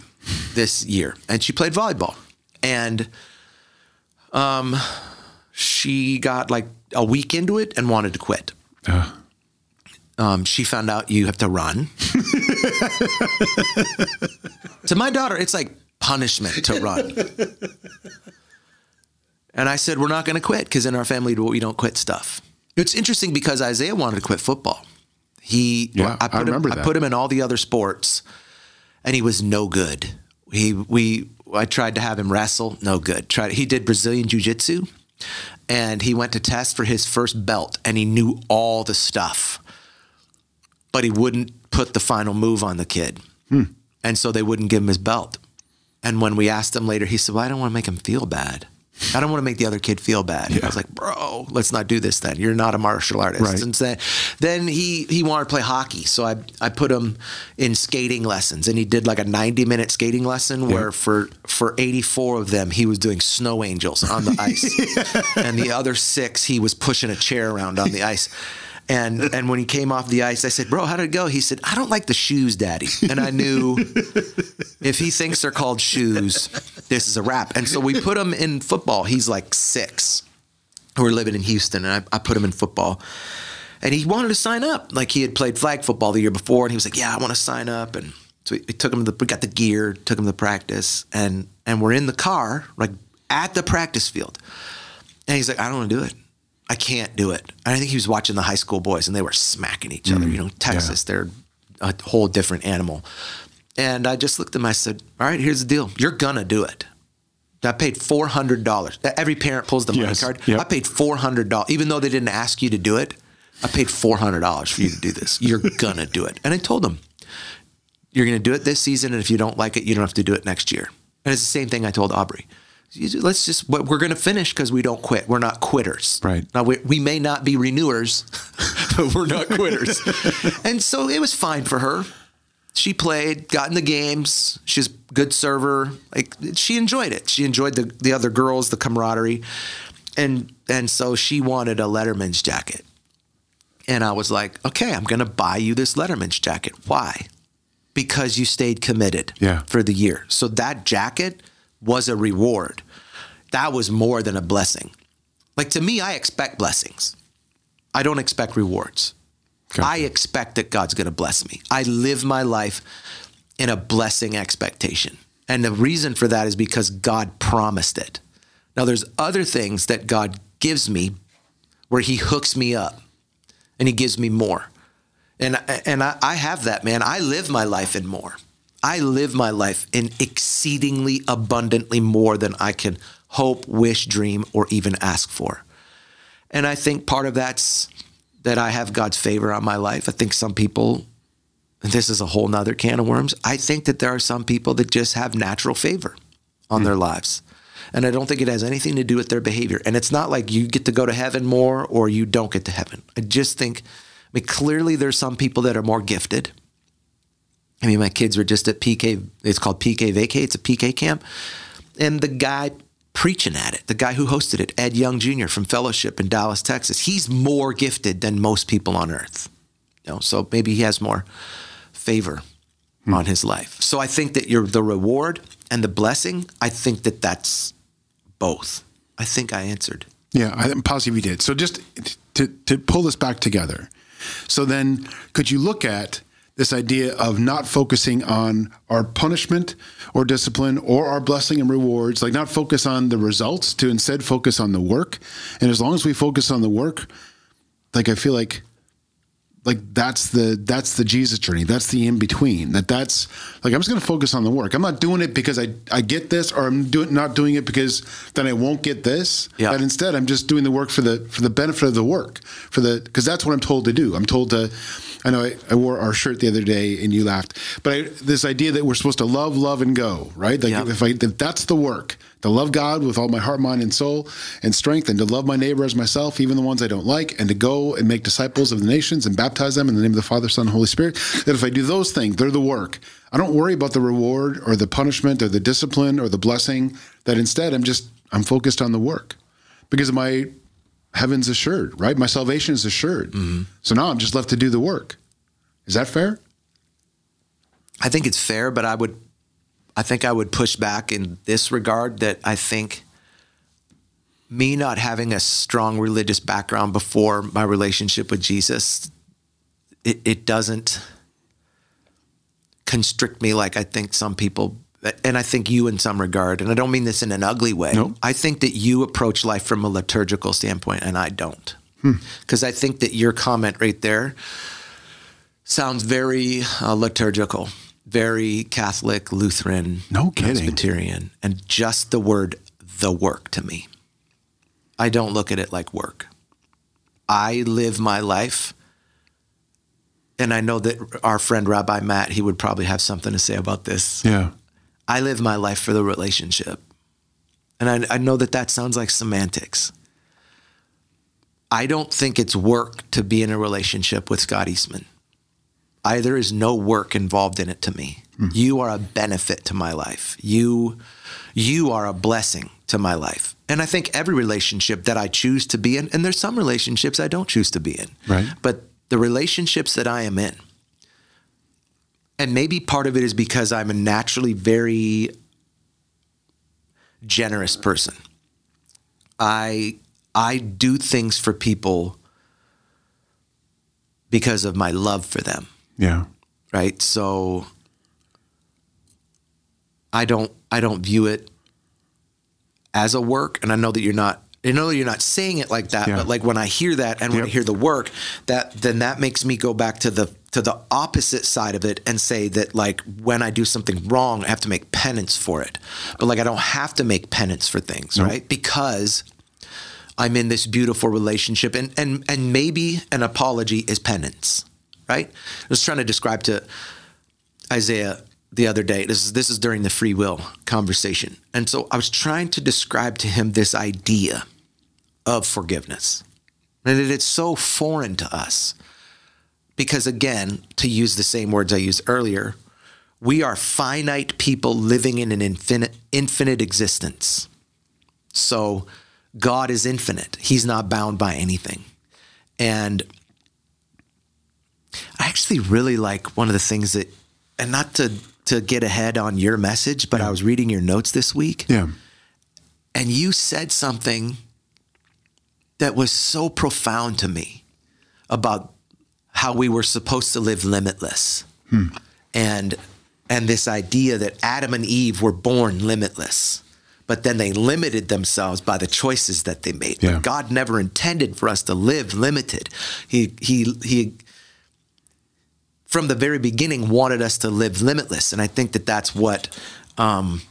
this year and she played volleyball. And um she got like a week into it and wanted to quit. Um, she found out you have to run. to my daughter, it's like punishment to run. And I said, we're not going to quit because in our family, we don't quit stuff. It's interesting because Isaiah wanted to quit football. He, Yeah, I put remember him, I put him in all the other sports, and he was no good. He, we, I tried to have him wrestle, no good. Tried, he did Brazilian jiu jitsu, and he went to test for his first belt, and he knew all the stuff, but he wouldn't put the final move on the kid, hmm. and so they wouldn't give him his belt. And when we asked him later, he said, "Well, I don't want to make him feel bad." I don't want to make the other kid feel bad. I was like, bro, let's not do this then. You're not a martial artist. Right. And then, then he he wanted to play hockey. So I I put him in skating lessons and he did like a 90 minute skating lesson where for for 84 of them he was doing snow angels on the ice. and the other six he was pushing a chair around on the ice. And and when he came off the ice, I said, "Bro, how did it go?" He said, "I don't like the shoes, Daddy." And I knew if he thinks they're called shoes, this is a wrap. And so we put him in football. He's like six. We're living in Houston, and I, I put him in football. And he wanted to sign up. Like he had played flag football the year before, and he was like, "Yeah, I want to sign up." And so we, we took him to the, we got the gear, took him to practice, and and we're in the car, like at the practice field. And he's like, "I don't want to do it. I can't do it." And I think he was watching the high school boys, and they were smacking each other. Mm, you know, Texas, they're a whole different animal. And I just looked at him. I said, "All right, here's the deal. You're gonna do it." I paid four hundred dollars. Every parent pulls the money Yes. card. Yep. I paid four hundred dollars, even though they didn't ask you to do it. I paid four hundred dollars for you to do this. You're gonna do it, and I told them, "You're gonna do it this season, and if you don't like it, you don't have to do it next year." And it's the same thing I told Aubrey. Let's just we're gonna finish because we don't quit. We're not quitters. Right. now, we, we may not be renewers, but we're not quitters. and so it was fine for her she played, got in the games. She's a good server. Like she enjoyed it. She enjoyed the the other girls, the camaraderie, and and so she wanted a Letterman's jacket. And I was like, okay, I'm gonna buy you this Letterman's jacket. Why? Because you stayed committed Yeah. for the year. So that jacket was a reward. That was more than a blessing. Like to me, I expect blessings. I don't expect rewards. Gotcha. I expect that God's going to bless me. I live my life in a blessing expectation. And the reason for that is because God promised it. Now, there's other things that God gives me where He hooks me up and He gives me more. And, and I, I have that, man. I live my life in more. I live my life in exceedingly abundantly more than I can hope, wish, dream, or even ask for. And I think part of that's that I have God's favor on my life. I think some people, this is a whole nother can of worms. I think that there are some people that just have natural favor on their hmm. lives. And I don't think it has anything to do with their behavior. And it's not like you get to go to heaven more or you don't get to heaven. I just think, I mean, clearly there's some people that are more gifted. I mean, my kids were just at PK, it's called PK Vacay, it's a PK camp. And the guy preaching at it, the guy who hosted it, Ed Young Jr. from Fellowship in Dallas, Texas, he's more gifted than most people on earth. You know, so maybe he has more favor hmm. on his life. So I think that you're the reward and the blessing, I think that that's both. I think I answered. Yeah, I'm positive you did. So just to, to pull this back together. So then could you look at this idea of not focusing on our punishment or discipline or our blessing and rewards, like not focus on the results, to instead focus on the work. And as long as we focus on the work, like I feel like like that's the that's the Jesus journey. That's the in between. That that's like I'm just going to focus on the work. I'm not doing it because I I get this, or I'm doing not doing it because then I won't get this. Yeah. But instead, I'm just doing the work for the for the benefit of the work for the because that's what I'm told to do. I'm told to. I know I, I wore our shirt the other day and you laughed, but I, this idea that we're supposed to love, love, and go, right? Like Yeah. if I if that's the work, to love God with all my heart, mind, and soul and strength, and to love my neighbor as myself, even the ones I don't like, and to go and make disciples of the nations and baptize them in the name of the Father, Son, and Holy Spirit. That if I do those things, they're the work. I don't worry about the reward or the punishment or the discipline or the blessing. That instead, I'm just I'm focused on the work because my heaven's assured, right? My salvation is assured. Mm-hmm. So now I'm just left to do the work. Is that fair? I think it's fair, but I would, I think I would push back in this regard that I think me not having a strong religious background before my relationship with Jesus, it, it doesn't constrict me like I think some people, and I think you in some regard, and I don't mean this in an ugly way. No. I think that you approach life from a liturgical standpoint, and I don't. Hmm. Because I think that your comment right there sounds very uh, liturgical, very Catholic, Lutheran, No kidding. Presbyterian, and just the word the work to me. I don't look at it like work. I live my life, and I know that our friend Rabbi Matt, he would probably have something to say about this. Yeah. I live my life for the relationship. And I, I know that that sounds like semantics. I don't think it's work to be in a relationship with Scott Eastman. I, there is no work involved in it to me. Mm-hmm. You are a benefit to my life. You, you are a blessing to my life. And I think every relationship that I choose to be in, and there's some relationships I don't choose to be in, Right. but the relationships that I am in, and maybe part of it is because I'm a naturally very generous person. I I do things for people because of my love for them, Yeah. right? So I don't I don't view it as a work and I know that you're not I know that you're not saying it like that, Yeah. but like when I hear that and when I hear the work, that then that makes me go back to the to the opposite side of it and say that like when I do something wrong, I have to make penance for it. But like I don't have to make penance for things, Nope. right? Because I'm in this beautiful relationship and and and maybe an apology is penance, right? I was trying to describe to Isaiah the other day. This is this is during the free will conversation. And so I was trying to describe to him this idea of forgiveness. And it's so foreign to us. Because again, to use the same words I used earlier, we are finite people living in an infinite infinite existence. So God is infinite. He's not bound by anything. And I actually really like one of the things that, and not to to get ahead on your message, but I was reading your notes this week, Yeah. and you said something that was so profound to me about how we were supposed to live limitless, hmm. and and this idea that Adam and Eve were born limitless. But then they limited themselves by the choices that they made. Yeah. But God never intended for us to live limited. He he he from the very beginning wanted us to live limitless. And i think that that's what um,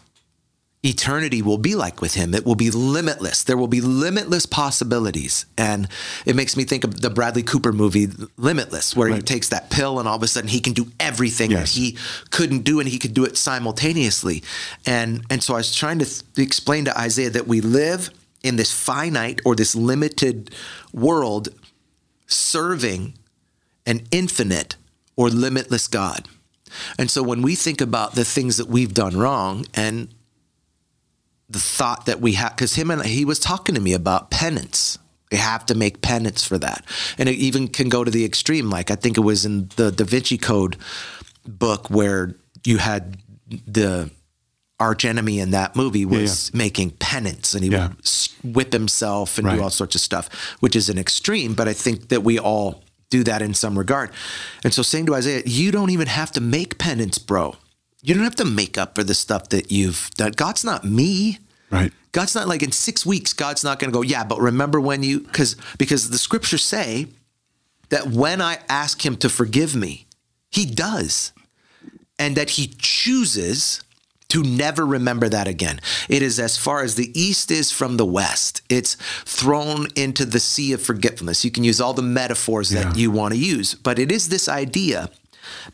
eternity will be like with him. It will be limitless. There will be limitless possibilities. And it makes me think of the bradley cooper movie limitless where he takes that pill and all of a sudden he can do everything Yes. that he couldn't do and he could do it simultaneously. And and so i was trying to th- explain to isaiah that we live in this finite or this limited world serving an infinite or limitless God. And so when we think about the things that we've done wrong and the thought that we have, because him and he was talking to me about penance. We have to make penance for that. And it even can go to the extreme. Like I think it was in the Da Vinci Code book where you had the arch enemy in that movie was making penance and he Yeah. would whip himself and Right. do all sorts of stuff, which is an extreme. But I think that we all do that in some regard. And so saying to Isaiah, you don't even have to make penance, bro. You don't have to make up for the stuff that you've done. God's not me. Right. God's not like in six weeks, God's not going to go, yeah, but remember when you, because because the scriptures say that when I ask him to forgive me, he does. And that he chooses to never remember that again. It is as far as the east is from the west. It's thrown into the sea of forgetfulness. You can use all the metaphors that Yeah. you want to use, but it is this idea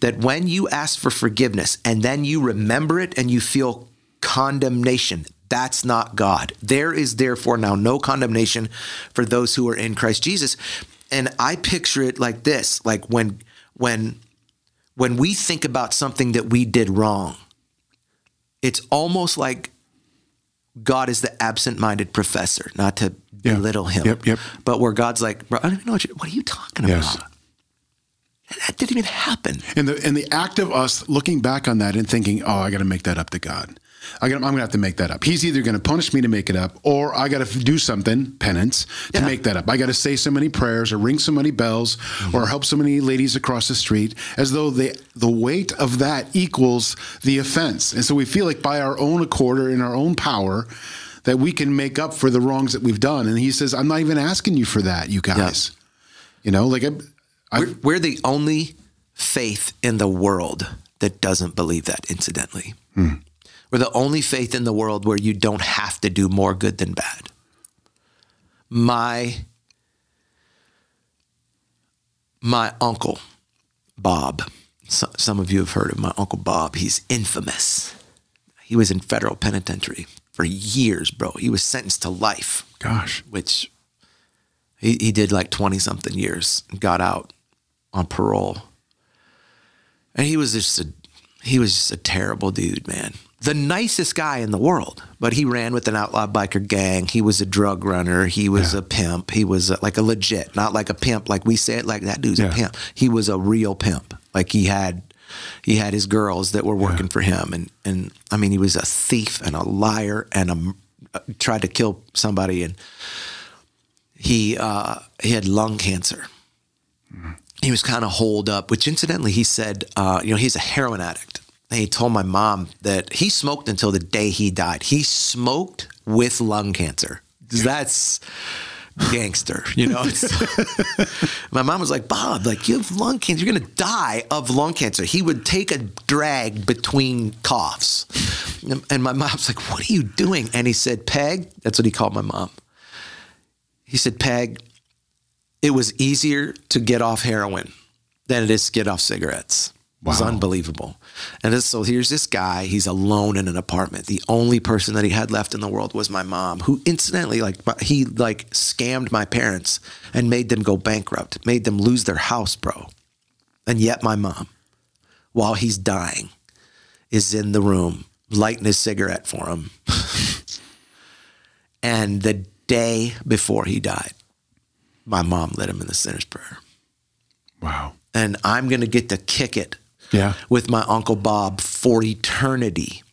that when you ask for forgiveness and then you remember it and you feel condemnation, that's not God. There is therefore now no condemnation for those who are in Christ Jesus. And I picture it like this, like when when when we think about something that we did wrong, it's almost like God is the absent-minded professor, not to Yeah. belittle him. Yep, yep. But where God's like, bro, I don't even know what, you, what are you talking Yes. about? That didn't even happen. And the and the act of us looking back on that and thinking, oh, I got to make that up to God. I I'm going to have to make that up. He's either going to punish me to make it up, or I got to do something, penance, to Yeah. make that up. I got to say so many prayers, or ring so many bells, mm-hmm. or help so many ladies across the street, as though the the weight of that equals the offense. And so we feel like by our own accord or in our own power, that we can make up for the wrongs that we've done. And He says, I'm not even asking you for that, you guys. You know, like I, I We're, we're the only faith in the world that doesn't believe that, incidentally. Hmm. We're the only faith in the world where you don't have to do more good than bad. My my uncle Bob, so, some of you have heard of my uncle Bob. He's infamous. He was in federal penitentiary for years, bro. He was sentenced to life gosh, which he, he did like 20 something years and got out on parole. And he was just a he was just a terrible dude, man. The nicest guy in the world, but he ran with an outlaw biker gang. He was a drug runner. He was a pimp. He was a, like a legit, not like a pimp like we say it. Like that dude's Yeah. a pimp. He was a real pimp. Like he had he had his girls that were working for him, and and I mean he was a thief and a liar and a uh, tried to kill somebody and he uh, he had lung cancer. He was kind of holed up, which incidentally he said, uh, you know, he's a heroin addict. And he told my mom that he smoked until the day he died. He smoked with lung cancer. That's gangster, you know. My mom was like, Bob, like you have lung cancer. You're gonna die of lung cancer. He would take a drag between coughs. And- And my mom's like, What are you doing? And he said, Peg, that's what he called my mom. He said, Peg, it was easier to get off heroin than it is to get off cigarettes. It was unbelievable. And this, so here's this guy. He's alone in an apartment. The only person that he had left in the world was my mom, who incidentally, like, he like scammed my parents and made them go bankrupt, made them lose their house, bro. And yet my mom, while he's dying, is in the room lighting his cigarette for him. and the day before he died, my mom led him in the sinner's prayer. wow, And I'm going to get to kick it yeah, with my Uncle Bob for eternity.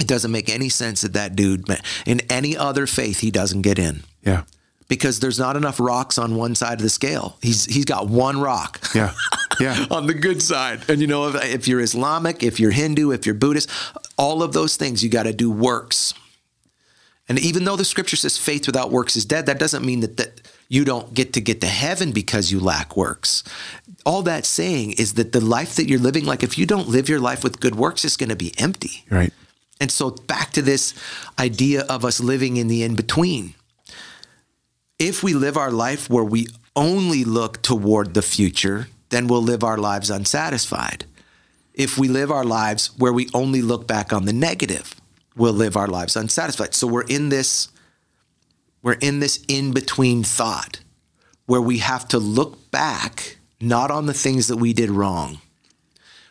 It doesn't make any sense that that dude, in any other faith, he doesn't get in yeah, because there's not enough rocks on one side of the scale. He's he's got one rock. yeah, yeah. on the good side. And you know, if, if you're Islamic, if you're Hindu, if you're Buddhist, all of those things, you got to do works. And even though the scripture says faith without works is dead, that doesn't mean that, that you don't get to get to heaven because you lack works. All that's saying is that the life that you're living, like if you don't live your life with good works, it's going to be empty. Right. And so back to this idea of us living in the in between. If we live our life where we only look toward the future, then we'll live our lives unsatisfied. If we live our lives where we only look back on the negative, we'll live our lives unsatisfied. So we're in this we're in this in between thought where we have to look back not on the things that we did wrong.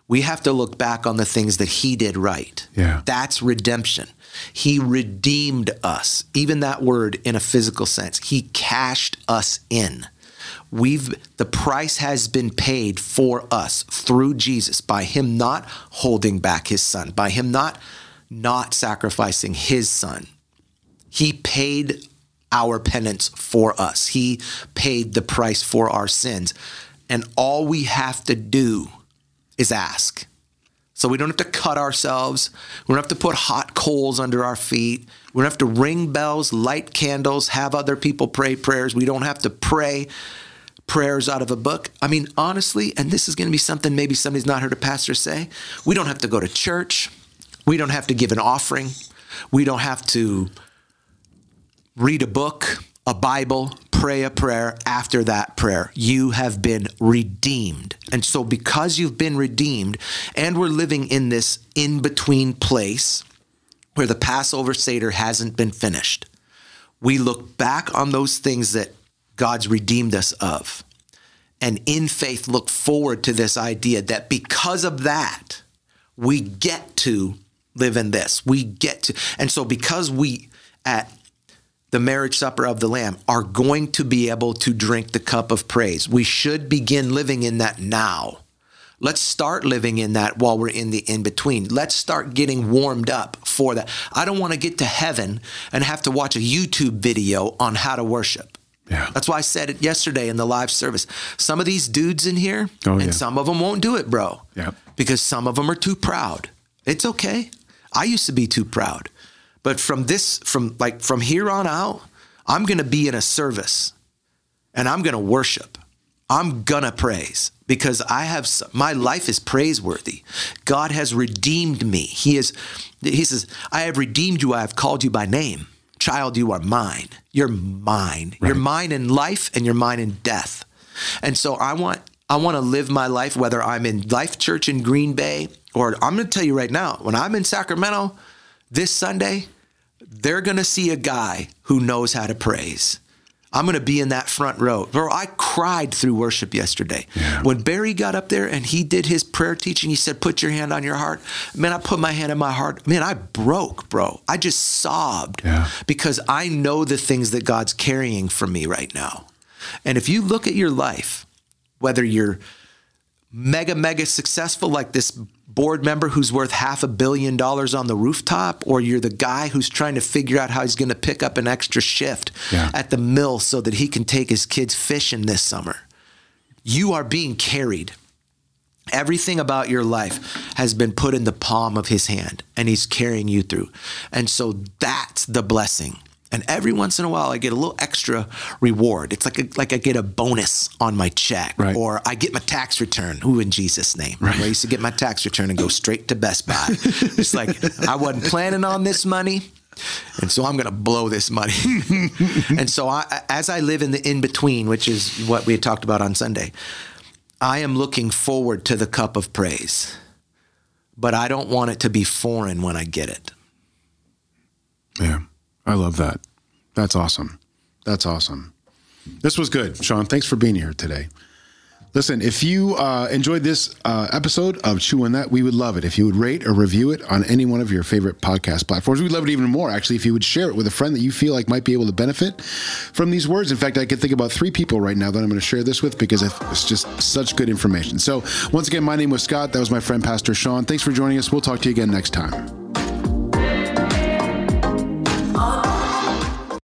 We have to look back on the things that he did right. Yeah. That's redemption. He redeemed us. Even that word in a physical sense. He cashed us in. We've the price has been paid for us through Jesus by him not holding back his son, by him not not sacrificing his son. He paid our penance for us. He paid the price for our sins. And all we have to do is ask. So we don't have to cut ourselves. We don't have to put hot coals under our feet. We don't have to ring bells, light candles, have other people pray prayers. We don't have to pray prayers out of a book. I mean, honestly, and this is going to be something maybe somebody's not heard a pastor say, we don't have to go to church. We don't have to give an offering. We don't have to read a book, a Bible, pray a prayer after that prayer. You have been redeemed. And so, because you've been redeemed, and we're living in this in between place where the Passover Seder hasn't been finished, we look back on those things that God's redeemed us of. And in faith, look forward to this idea that because of that, we get to live in this. We get to, and so because we at the marriage supper of the Lamb are going to be able to drink the cup of praise, we should begin living in that now. Let's start living in that while we're in the in between. Let's start getting warmed up for that. I don't want to get to heaven and have to watch a YouTube video on how to worship. Yeah. That's why I said it yesterday in the live service. Some of these dudes in here, Oh, and yeah. some of them won't do it, bro. Yep. Because some of them are too proud. It's okay. I used to be too proud. But from this, from like from here on out, I'm going to be in a service and I'm going to worship. I'm going to praise because I have my life is praiseworthy. God has redeemed me. He is he says, "I have redeemed you. I have called you by name. Child, you are mine. You're mine. You're mine in life and you're mine in death." And so I want I want to live my life whether I'm in Life Church in Green Bay or I'm going to tell you right now, when I'm in Sacramento this Sunday, they're going to see a guy who knows how to praise. I'm going to be in that front row. Bro, I cried through worship yesterday. When Barry got up there and he did his prayer teaching, he said, Put your hand on your heart. Man, I put my hand on my heart. Man, I broke, bro. I just sobbed Yeah. because I know the things that God's carrying for me right now. And if you look at your life, whether you're mega, mega successful, like this board member who's worth half a billion dollars on the rooftop, or you're the guy who's trying to figure out how he's going to pick up an extra shift Yeah. at the mill so that he can take his kids fishing this summer. You are being carried. Everything about your life has been put in the palm of his hand and he's carrying you through. And so that's the blessing. And every once in a while, I get a little extra reward. It's like a, like I get a bonus on my check, Right. or I get my tax return. Who in Jesus' name? Right. I used to get my tax return and go straight to Best Buy. it's like I wasn't planning on this money, and so I'm going to blow this money. and so I, as I live in the in between, which is what we had talked about on Sunday, I am looking forward to the cup of praise, but I don't want it to be foreign when I get it. Yeah. I love that. That's awesome. That's awesome. This was good, Sean. Thanks for being here today. Listen, if you uh, enjoyed this uh, episode of Chew on That, we would love it if you would rate or review it on any one of your favorite podcast platforms. We'd love it even more, actually, if you would share it with a friend that you feel like might be able to benefit from these words. In fact, I can think about three people right now that I'm going to share this with because it's just such good information. So, once again, my name was Scott. That was my friend, Pastor Sean. Thanks for joining us. We'll talk to you again next time.